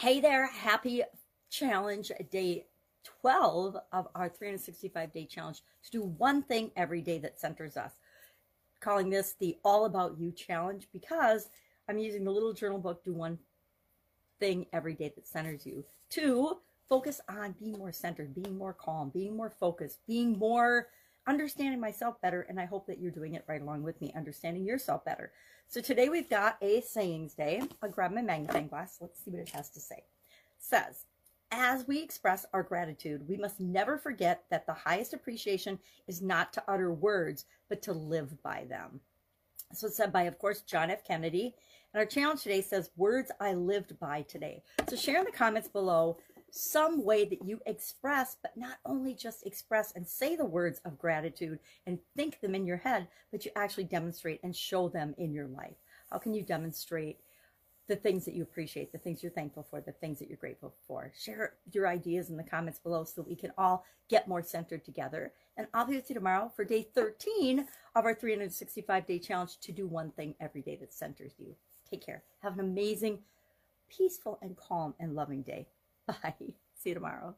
Hey there, happy challenge day 12 of our 365 day challenge to do one thing every day that centers us. Calling this the All About You challenge because I'm using the little journal book, Do One Thing Every Day That Centers You, to focus on being more centered, being more calm, being more focused, being more understanding myself better. And I hope that you're doing it right along with me, understanding yourself better. So today we've got a sayings day. I'll grab my magnifying glass. Let's see what it has to say. It says, as we express our gratitude, we must never forget that the highest appreciation is not to utter words, but to live by them. So it's said by, of course, John F. Kennedy. And our challenge today says, words I lived by today. So share in the comments below some way that you express, but not only just express and say the words of gratitude and think them in your head, but you actually demonstrate and show them in your life. How can you demonstrate the things that you appreciate, the things you're thankful for, the things that you're grateful for? Share your ideas in the comments below so we can all get more centered together. And I'll be with you tomorrow for day 13 of our 365 day challenge to do one thing every day that centers you. Take care. Have an amazing, peaceful, and calm and loving day. Bye. See you tomorrow.